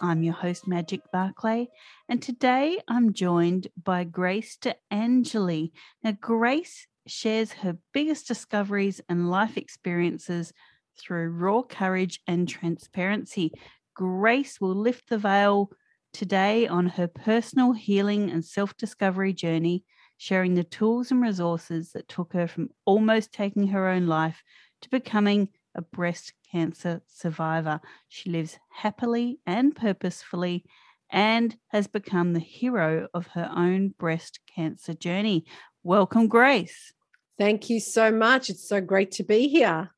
I'm your host, Magic Barclay, and today I'm joined by Grace De Angeli. Now, Grace shares her biggest discoveries and life experiences through raw courage and transparency. Grace will lift the veil today on her personal healing and self discovery journey, sharing the tools and resources that took her from almost taking her own life to becoming a breast cancer survivor. She lives happily and purposefully and has become the hero of her own breast cancer journey. Welcome, Grace. Thank you so much. It's so great to be here.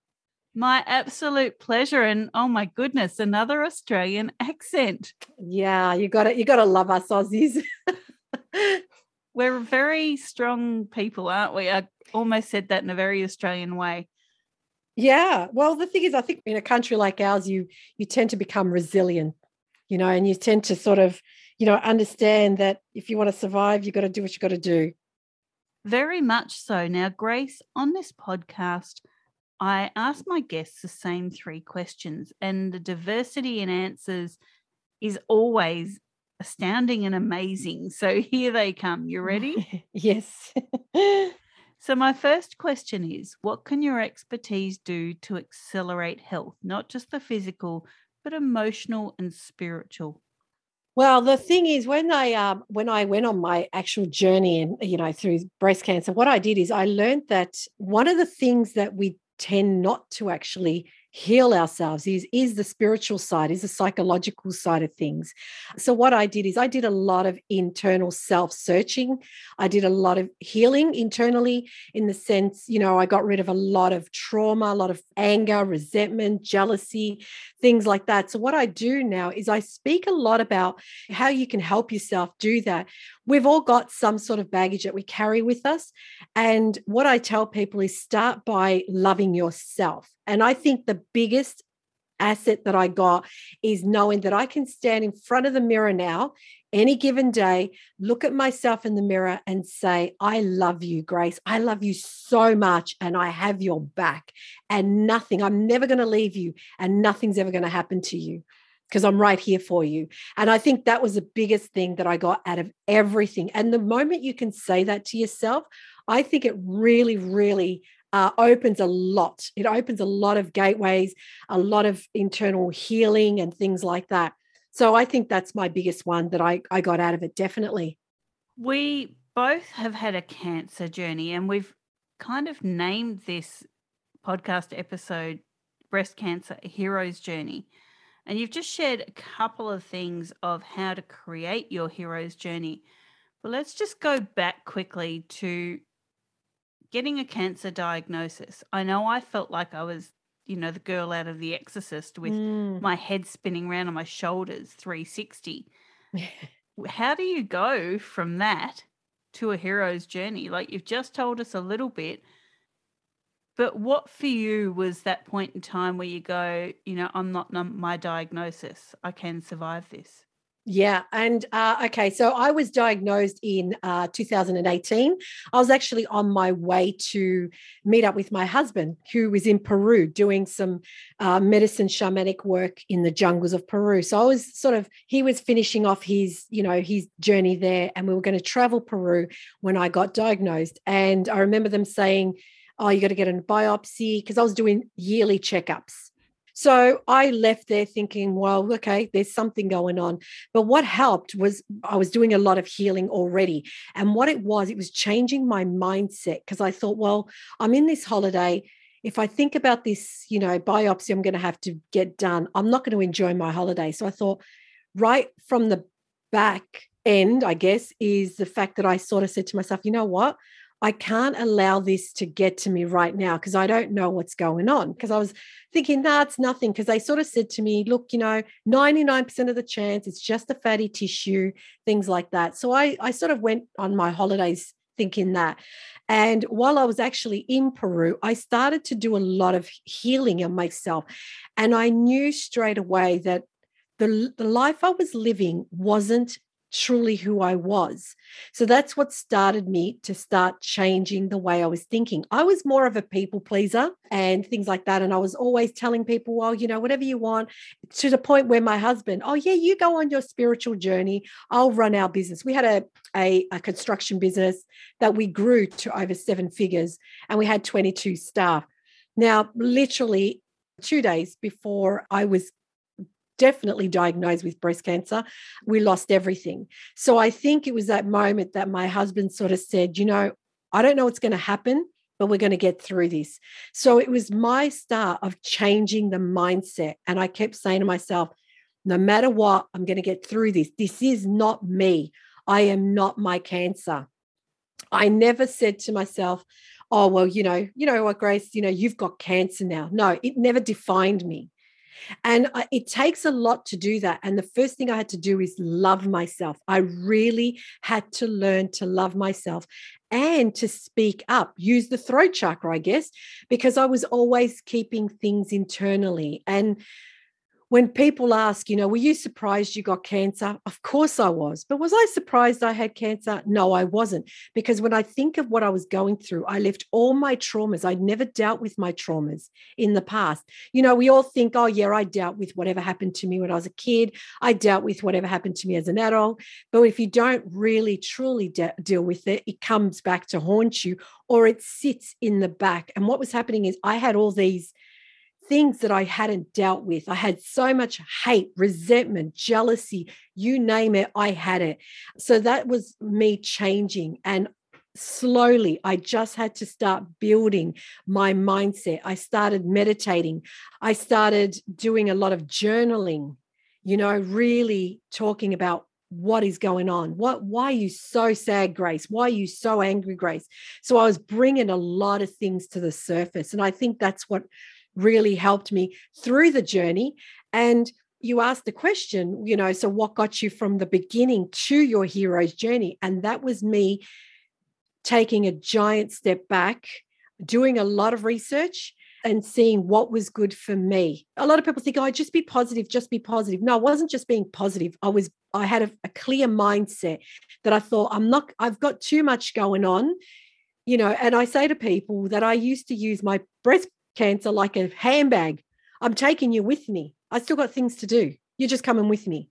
My absolute pleasure. And oh my goodness, another Australian accent. Yeah, you got it. You got to love us Aussies. We're very strong people, aren't we? I almost said that in a very Australian way. Yeah. Well, the thing is, I think in a country like ours, you you tend to become resilient, you know, and you tend to sort of, you know, understand that if you want to survive, you've got to do what you've got to do. Very much so. Now, Grace, on this podcast, I ask my guests the same three questions, and the diversity in answers is always astounding and amazing. So here they come. You ready? yes. So, my first question is what can your expertise do to accelerate health, not just the physical, but emotional and spiritual? Well, the thing is, when I um, when I went on my actual journey and you know through breast cancer, what I did is I learned that one of the things that we tend not to actually heal ourselves is is the spiritual side is the psychological side of things. So what i did is i did a lot of internal self searching i did a lot of healing internally in the sense you know i got rid of a lot of trauma a lot of anger resentment jealousy things like that. So what i do now is i speak a lot about how you can help yourself do that. We've all got some sort of baggage that we carry with us and what i tell people is start by loving yourself and I think the biggest asset that I got is knowing that I can stand in front of the mirror now, any given day, look at myself in the mirror and say, I love you, Grace. I love you so much, and I have your back. And nothing, I'm never going to leave you, and nothing's ever going to happen to you because I'm right here for you. And I think that was the biggest thing that I got out of everything. And the moment you can say that to yourself, I think it really, really uh, opens a lot. It opens a lot of gateways, a lot of internal healing and things like that. So I think that's my biggest one that I, I got out of it, definitely. We both have had a cancer journey and we've kind of named this podcast episode Breast Cancer a Hero's Journey. And you've just shared a couple of things of how to create your hero's journey. But let's just go back quickly to getting a cancer diagnosis, I know I felt like I was, you know, the girl out of The Exorcist with mm. my head spinning around on my shoulders 360. How do you go from that to a hero's journey? Like you've just told us a little bit, but what for you was that point in time where you go, you know, I'm not my diagnosis. I can survive this. Yeah. And uh, okay, so I was diagnosed in uh, 2018. I was actually on my way to meet up with my husband, who was in Peru doing some uh, medicine shamanic work in the jungles of Peru. So I was sort of, he was finishing off his, you know, his journey there, and we were going to travel Peru when I got diagnosed. And I remember them saying, Oh, you got to get a biopsy because I was doing yearly checkups So I left there thinking, well, okay, there's something going on. But what helped was I was doing a lot of healing already. And what it was, it was changing my mindset because I thought, well, I'm in this holiday if I think about this, you know, biopsy I'm going to have to get done, I'm not going to enjoy my holiday. So I thought, right from the back end, I guess, is the fact that I sort of said to myself, you know what? I can't allow this to get to me right now because I don't know what's going on. Because I was thinking, nah, it's nothing. Because they sort of said to me, look, you know, 99% of the chance it's just a fatty tissue, things like that. So I, I sort of went on my holidays thinking that. And while I was actually in Peru, I started to do a lot of healing on myself. And I knew straight away that the, the life I was living wasn't truly who I was. So that's what started me to start changing the way I was thinking. I was more of a people pleaser and things like that. And I was always telling people, well, you know, whatever you want, to the point where my husband, oh, yeah, you go on your spiritual journey. I'll run our business. We had a, a, a construction business that we grew to over seven figures and we had 22 staff. Now, literally two days before I was definitely diagnosed with breast cancer. We lost everything. So I think it was that moment that my husband sort of said, you know, I don't know what's going to happen, but we're going to get through this. So it was my start of changing the mindset. And I kept saying to myself, no matter what, I'm going to get through this. This is not me. I am not my cancer. I never said to myself, oh, well, you know, you know what, Grace, you know, you've got cancer now. No, it never defined me. And it takes a lot to do that. And the first thing I had to do is love myself. I really had to learn to love myself and to speak up, use the throat chakra, I guess, because I was always keeping things internally. And when people ask, you know, were you surprised you got cancer? Of course I was. But was I surprised I had cancer? No, I wasn't. Because when I think of what I was going through, I left all my traumas. I'd never dealt with my traumas in the past. You know, we all think, oh, yeah, I dealt with whatever happened to me when I was a kid. I dealt with whatever happened to me as an adult. But if you don't really, truly de- deal with it, it comes back to haunt you or it sits in the back. And what was happening is I had all these things that I hadn't dealt with. I had so much hate, resentment, jealousy, you name it, I had it. So that was me changing. And slowly, I just had to start building my mindset. I started meditating, I started doing a lot of journaling, you know, really talking about what is going on what why are you so sad grace why are you so angry grace so i was bringing a lot of things to the surface and i think that's what really helped me through the journey. And you asked the question, you know, so what got you from the beginning to your hero's journey? And that was me taking a giant step back, doing a lot of research and seeing what was good for me. A lot of people think, oh, just be positive, just be positive. No, I wasn't just being positive. I was, I had a, a clear mindset that I thought, I'm not, I've got too much going on, you know. And I say to people that I used to use my breast cancer like a handbag. I'm taking you with me. I still got things to do. You're just coming with me.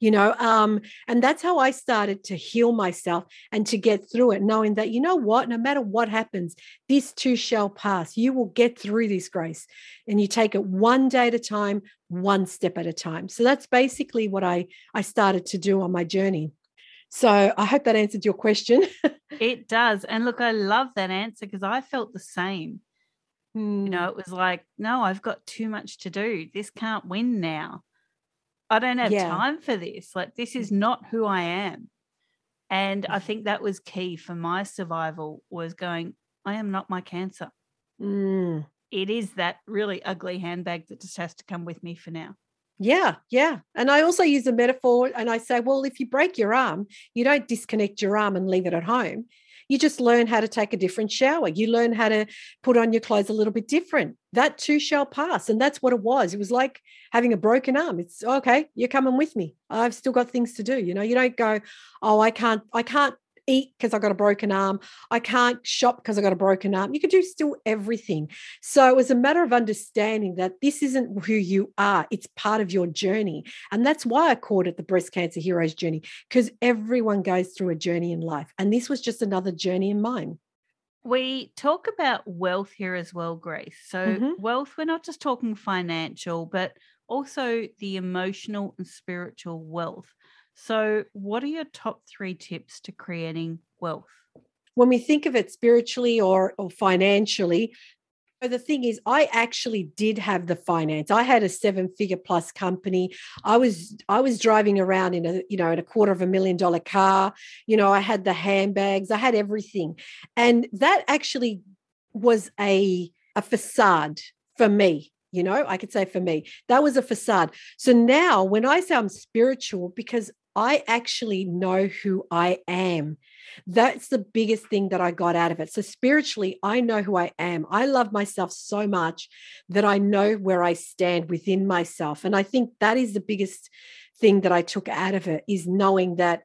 You know, um, and that's how I started to heal myself and to get through it, knowing that, you know what, no matter what happens, this too shall pass. You will get through this grace. And you take it one day at a time, one step at a time. So that's basically what I, I started to do on my journey. So I hope that answered your question. it does. And look, I love that answer because I felt the same. Mm. You know, it was like, no, I've got too much to do. This can't win now. I don't have yeah. time for this. Like, this is not who I am. And I think that was key for my survival was going, I am not my cancer. Mm. It is that really ugly handbag that just has to come with me for now. Yeah, yeah. And I also use a metaphor and I say, well, if you break your arm, you don't disconnect your arm and leave it at home you just learn how to take a different shower. You learn how to put on your clothes a little bit different. That too shall pass. And that's what it was. It was like having a broken arm. It's okay, you're coming with me. I've still got things to do. You know, you don't go, oh, I can't, I can't eat because I got a broken arm. I can't shop because I got a broken arm. You can do still everything. So it was a matter of understanding that this isn't who you are, it's part of your journey. And that's why I called it the breast cancer hero's journey, because everyone goes through a journey in life. And this was just another journey in mine. We talk about wealth here as well, Grace. So, Mhm. wealth, we're not just talking financial, but also the emotional and spiritual wealth. So, what are your top three tips to creating wealth? when we think of it spiritually or, or financially, the thing is, I actually did have the finance. I had a seven-figure plus company. I was I was driving around in a you know in a quarter of a million dollar car. You know, I had the handbags. I had everything, and that actually was a a facade for me. You know, I could say for me that was a facade. So now, when I say I'm spiritual, because I actually know who I am. That's the biggest thing that I got out of it. So, spiritually, I know who I am. I love myself so much that I know where I stand within myself. And I think that is the biggest thing that I took out of it is knowing that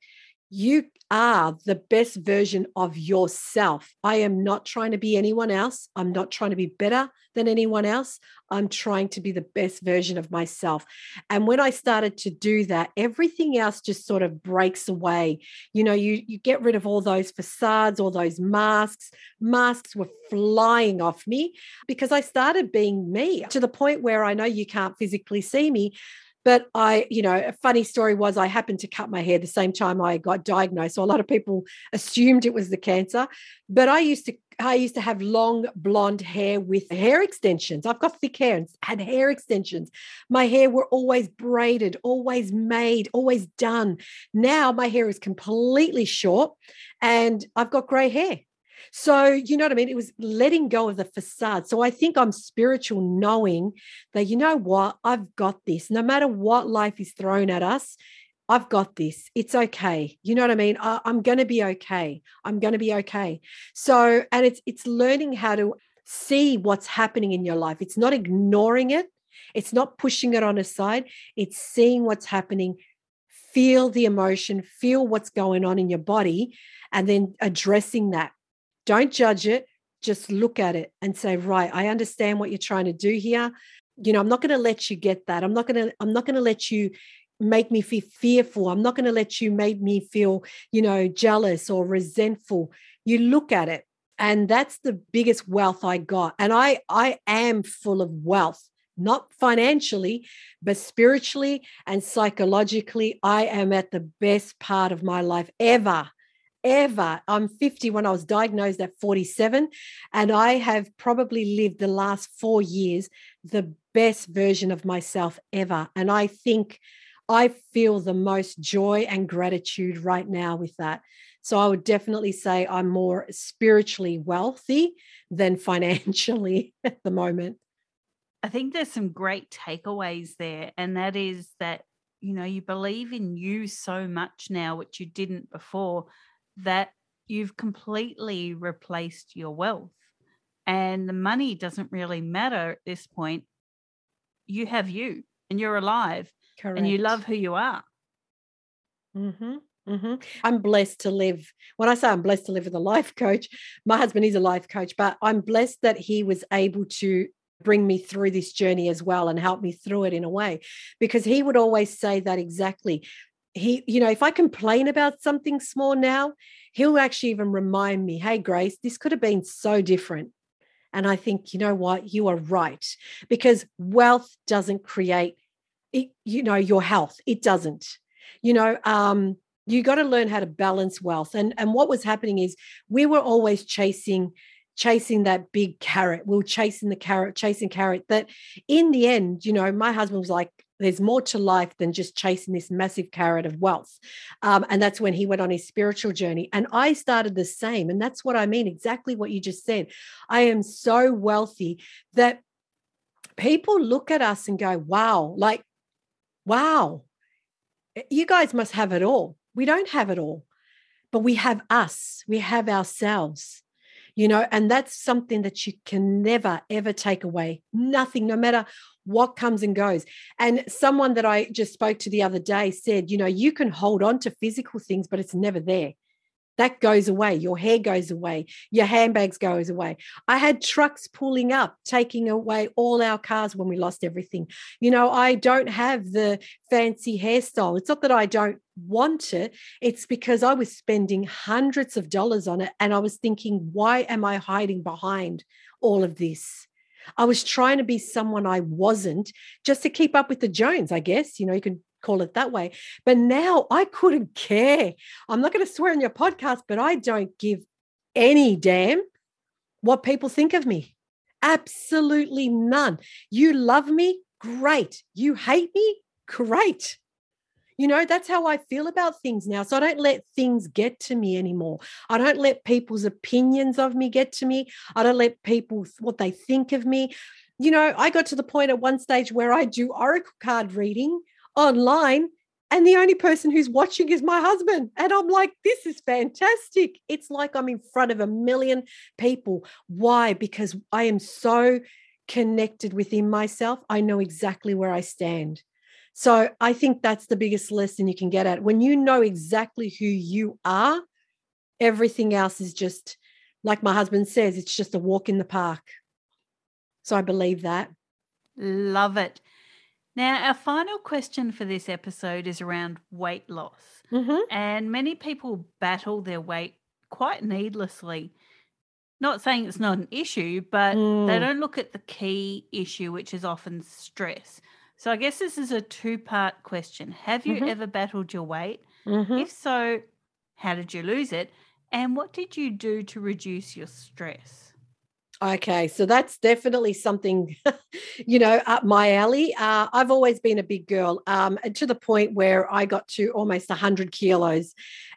you are the best version of yourself. I am not trying to be anyone else. I'm not trying to be better than anyone else. I'm trying to be the best version of myself. And when I started to do that, everything else just sort of breaks away. You know, you you get rid of all those facades, all those masks. Masks were flying off me because I started being me to the point where I know you can't physically see me, but I, you know, a funny story was I happened to cut my hair the same time I got diagnosed. So a lot of people assumed it was the cancer. But I used to I used to have long blonde hair with hair extensions. I've got thick hair and had hair extensions. My hair were always braided, always made, always done. Now my hair is completely short and I've got gray hair. So, you know what I mean? It was letting go of the facade. So, I think I'm spiritual, knowing that, you know what? I've got this. No matter what life is thrown at us, I've got this. It's okay. You know what I mean? I, I'm going to be okay. I'm going to be okay. So, and it's it's learning how to see what's happening in your life. It's not ignoring it. It's not pushing it on aside. It's seeing what's happening. Feel the emotion. Feel what's going on in your body, and then addressing that don't judge it. Just look at it and say, right, I understand what you're trying to do here. You know, I'm not going to let you get that. I'm not going to, I'm not going to let you make me feel fearful. I'm not going to let you make me feel, you know, jealous or resentful. You look at it. And that's the biggest wealth I got. And I I am full of wealth not financially, but spiritually and psychologically, I am at the best part of my life ever ever. I'm 50 when I was diagnosed at 47, and I have probably lived the last four years the best version of myself ever. And I think I feel the most joy and gratitude right now with that. So I would definitely say I'm more spiritually wealthy than financially at the moment. I think there's some great takeaways there. And that is that, you know, you believe in you so much now, which you didn't before that you've completely replaced your wealth and the money doesn't really matter at this point. You have you and you're alive Correct. and you love who you are. Mm-hmm. Mm-hmm. I'm blessed to live. When I say I'm blessed to live with a life coach, my husband is a life coach, but I'm blessed that he was able to bring me through this journey as well and help me through it in a way because he would always say that exactly he, you know, if I complain about something small now, he'll actually even remind me, hey, Grace, this could have been so different. And I think, you know what, you are right. Because wealth doesn't create, it, you know, your health. It doesn't. You know, um, you got to learn how to balance wealth. And and what was happening is we were always chasing chasing that big carrot. We were chasing the carrot, chasing carrot. That in the end, you know, my husband was like, there's more to life than just chasing this massive carrot of wealth. Um, and that's when he went on his spiritual journey. And I started the same. And that's what I mean, exactly what you just said. I am so wealthy that people look at us and go, wow, like, wow, eh, you guys must have it all. We don't have it all, but we have us, we have ourselves you know and that's something that you can never ever take away. Nothing no matter what comes and goes. And someone that i just spoke to the other day said you know you can hold on to physical things but it's never there that goes away. Your hair goes away. Your handbags goes away. I had trucks pulling up, taking away all our cars when we lost everything. You know, I don't have the fancy hairstyle. It's not that I don't want it, it's because I was spending hundreds of dollars on it. And I was thinking, why am I hiding behind all of this? I was trying to be someone I wasn't just to keep up with the Jones, I guess. You know, you can call it that way. But now I couldn't care. I'm not going to swear on your podcast, but I don't give any damn what people think of me. Absolutely none. You love me? Great. You hate me? Great. You know, that's how I feel about things now. So I don't let things get to me anymore. I don't let people's opinions of me get to me. I don't let people what they think of me. You know, I got to the point at one stage where I do oracle card reading online and the only person who's watching is my husband. And I'm like, this is fantastic. It's like I'm in front of a million people. Why? Because I am so connected within myself. I know exactly where I stand. So I think that's the biggest lesson you can get at. When you know exactly who you are, everything else is just, like my husband says, it's just a walk in the park. So I believe that. Love it. Now, our final question for this episode is around weight loss. Mm-hmm. And many people battle their weight quite needlessly. Not saying it's not an issue, but mm. they don't look at the key issue, which is often stress. So I guess this is a two part question. Have you mm-hmm. ever battled your weight? Mm-hmm. If so, how did you lose it? And what did you do to reduce your stress? Okay, so that's definitely something, you know, up my alley. Uh, I've always been a big girl, um, to the point where I got to almost 100 kilos.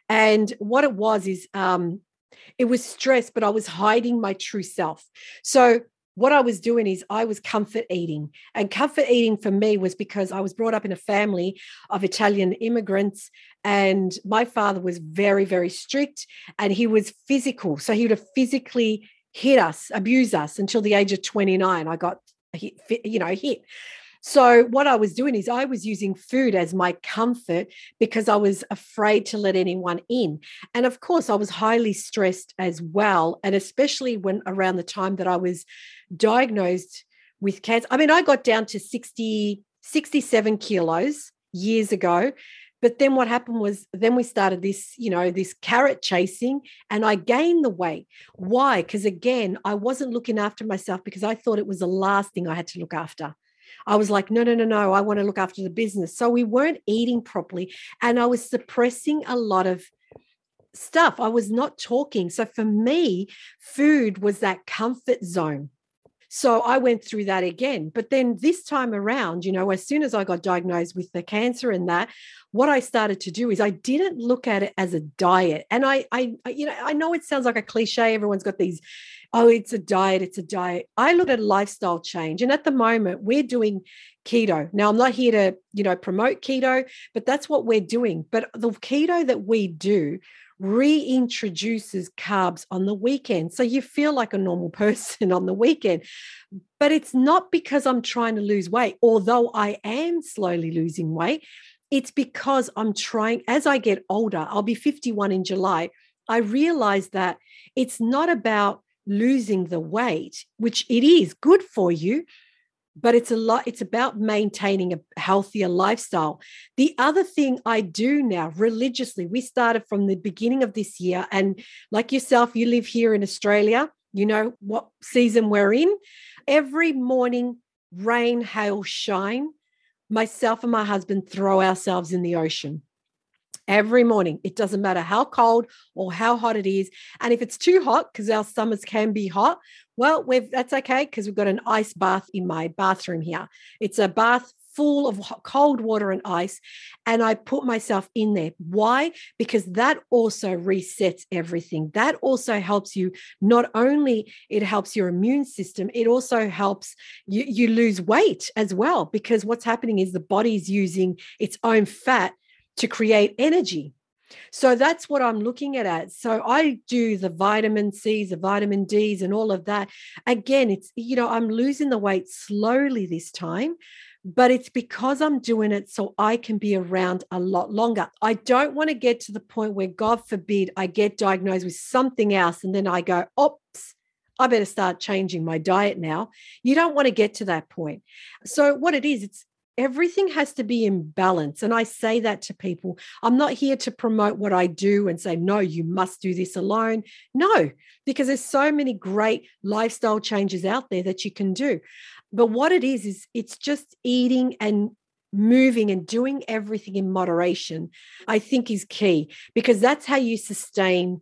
And what it was is um, it was stress, but I was hiding my true self. So what I was doing is I was comfort eating. And comfort eating for me was because I was brought up in a family of Italian immigrants. And my father was very, very strict and he was physical. So he would have physically hit us, abuse us until the age of 29. I got hit, you know, hit. So what I was doing is I was using food as my comfort because I was afraid to let anyone in. And of course, I was highly stressed as well. And especially when around the time that I was diagnosed with cancer. I mean, I got down to 60, 67 kilos years ago. But then what happened was then we started this, you know, this carrot chasing and I gained the weight. Why? Because again, I wasn't looking after myself because I thought it was the last thing I had to look after. I was like, no, no, no, no, I want to look after the business. So we weren't eating properly and I was suppressing a lot of stuff. I was not talking. So for me, food was that comfort zone. So I went through that again. But then this time around, you know, as soon as I got diagnosed with the cancer and that, what I started to do is I didn't look at it as a diet. And I, I, you know, I know it sounds like a cliche. Everyone's got these, oh, it's a diet, it's a diet. I look at a lifestyle change. And at the moment, we're doing keto. Now, I'm not here to, you know, promote keto, but that's what we're doing. But the keto that we do reintroduces carbs on the weekend. So you feel like a normal person on the weekend. But it's not because I'm trying to lose weight, although I am slowly losing weight. It's because I'm trying, as I get older, I'll be 51 in July. I realize that it's not about losing the weight, which it is good for you, but it's a lot it's about maintaining a healthier lifestyle the other thing i do now religiously we started from the beginning of this year and like yourself you live here in australia you know what season we're in every morning rain hail shine myself and my husband throw ourselves in the ocean every morning. It doesn't matter how cold or how hot it is. And if it's too hot, because our summers can be hot, well, we've that's okay because we've got an ice bath in my bathroom here. It's a bath full of cold water and ice and I put myself in there. Why? Because that also resets everything. That also helps you not only it helps your immune system, it also helps you you lose weight as well because what's happening is the body's using its own fat to create energy. So that's what I'm looking at. At So I do the vitamin C's, the vitamin D's, and all of that. Again, it's, you know, I'm losing the weight slowly this time, but it's because I'm doing it so I can be around a lot longer. I don't want to get to the point where, God forbid, I get diagnosed with something else and then I go, oops, I better start changing my diet now. You don't want to get to that point. So, what it is, it's everything has to be in balance. And I say that to people. I'm not here to promote what I do and say, no, you must do this alone. No, because there's so many great lifestyle changes out there that you can do. But what it is, is it's just eating and moving and doing everything in moderation, I think is key because that's how you sustain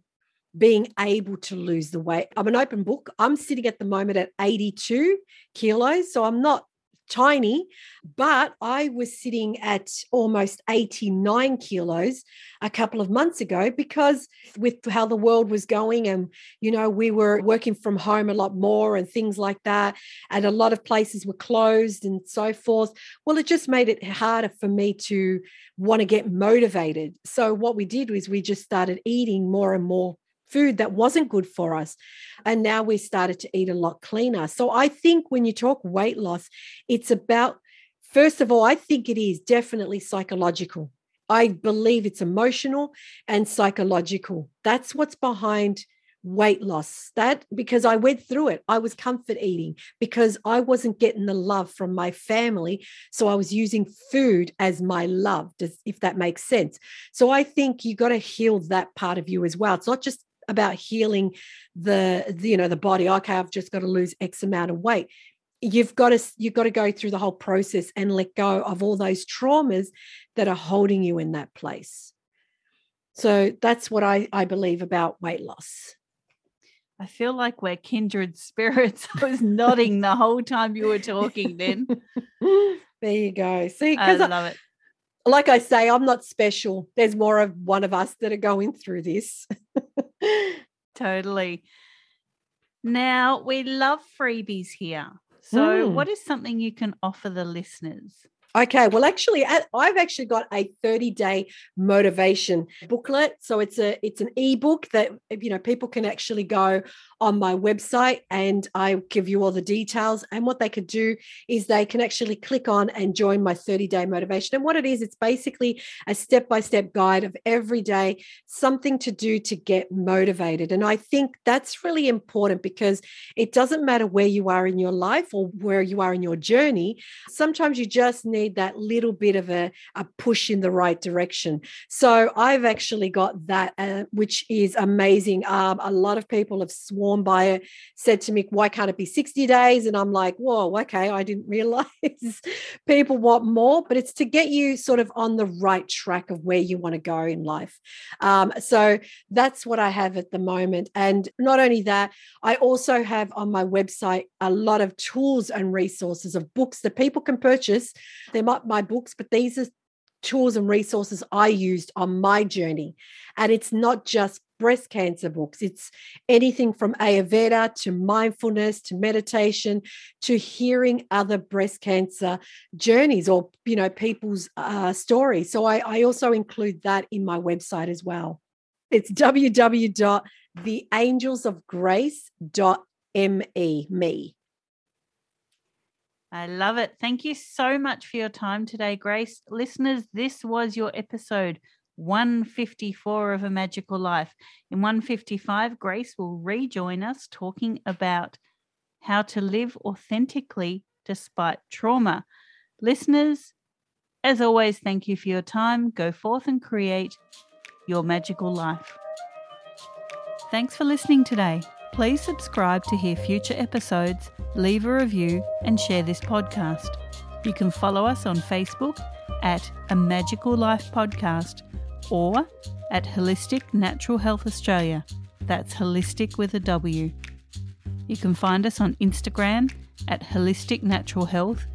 being able to lose the weight. I'm an open book. I'm sitting at the moment at 82 kilos. So I'm not tiny, but I was sitting at almost 89 kilos a couple of months ago because with how the world was going and, you know, we were working from home a lot more and things like that. And a lot of places were closed and so forth. Well, it just made it harder for me to want to get motivated. So what we did was we just started eating more and more food that wasn't good for us. And now we started to eat a lot cleaner. So I think when you talk weight loss, it's about, first of all, I think it is definitely psychological. I believe it's emotional and psychological. That's what's behind weight loss that because i went through it i was comfort eating because i wasn't getting the love from my family so i was using food as my love if that makes sense so i think you got to heal that part of you as well it's not just about healing the, the you know the body okay i've just got to lose x amount of weight you've got to you've got to go through the whole process and let go of all those traumas that are holding you in that place so that's what i i believe about weight loss I feel like we're kindred spirits. I was nodding the whole time you were talking then. there you go. See, because I love I, it like I say, I'm not special. There's more of one of us that are going through this. totally. Now, we love freebies here. So, mm. what is something you can offer the listeners? Okay, well, actually, I've actually got a 30 day motivation booklet. So it's a it's an ebook that you know people can actually go on my website and I give you all the details. And what they could do is they can actually click on and join my 30 day motivation. And what it is, it's basically a step by step guide of every day, something to do to get motivated. And I think that's really important because it doesn't matter where you are in your life or where you are in your journey. Sometimes you just need that little bit of a, a push in the right direction. So I've actually got that, uh, which is amazing. Um, a lot of people have sworn sworn by it, said to me, Why can't it be 60 days? And I'm like, Whoa, okay, I didn't realize people want more, but it's to get you sort of on the right track of where you want to go in life. Um, so that's what I have at the moment. And not only that, I also have on my website a lot of tools and resources of books that people can purchase. They're my books, but these are tools and resources I used on my journey. And it's not just breast cancer books. It's anything from Ayurveda to mindfulness to meditation to hearing other breast cancer journeys or, you know, people's uh, stories. So I, I also include that in my website as well. It's www.theangelsofgrace.me. Me. I love it. Thank you so much for your time today, Grace. Listeners, this was your episode 154 of A Magical Life. In 155, Grace will rejoin us talking about how to live authentically despite trauma. Listeners, as always, thank you for your time. Go forth and create your magical life. Thanks for listening today. Please subscribe to hear future episodes, leave a review, and share this podcast. You can follow us on Facebook at A Magical Life Podcast or at Wholistic Natural Health Australia. That's holistic with a W. You can find us on Instagram at Wholistic Natural Health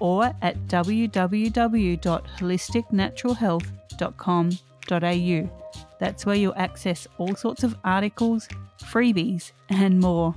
or at www.wholisticnaturalhealth.com.au. That's where you'll access all sorts of articles, freebies, and more.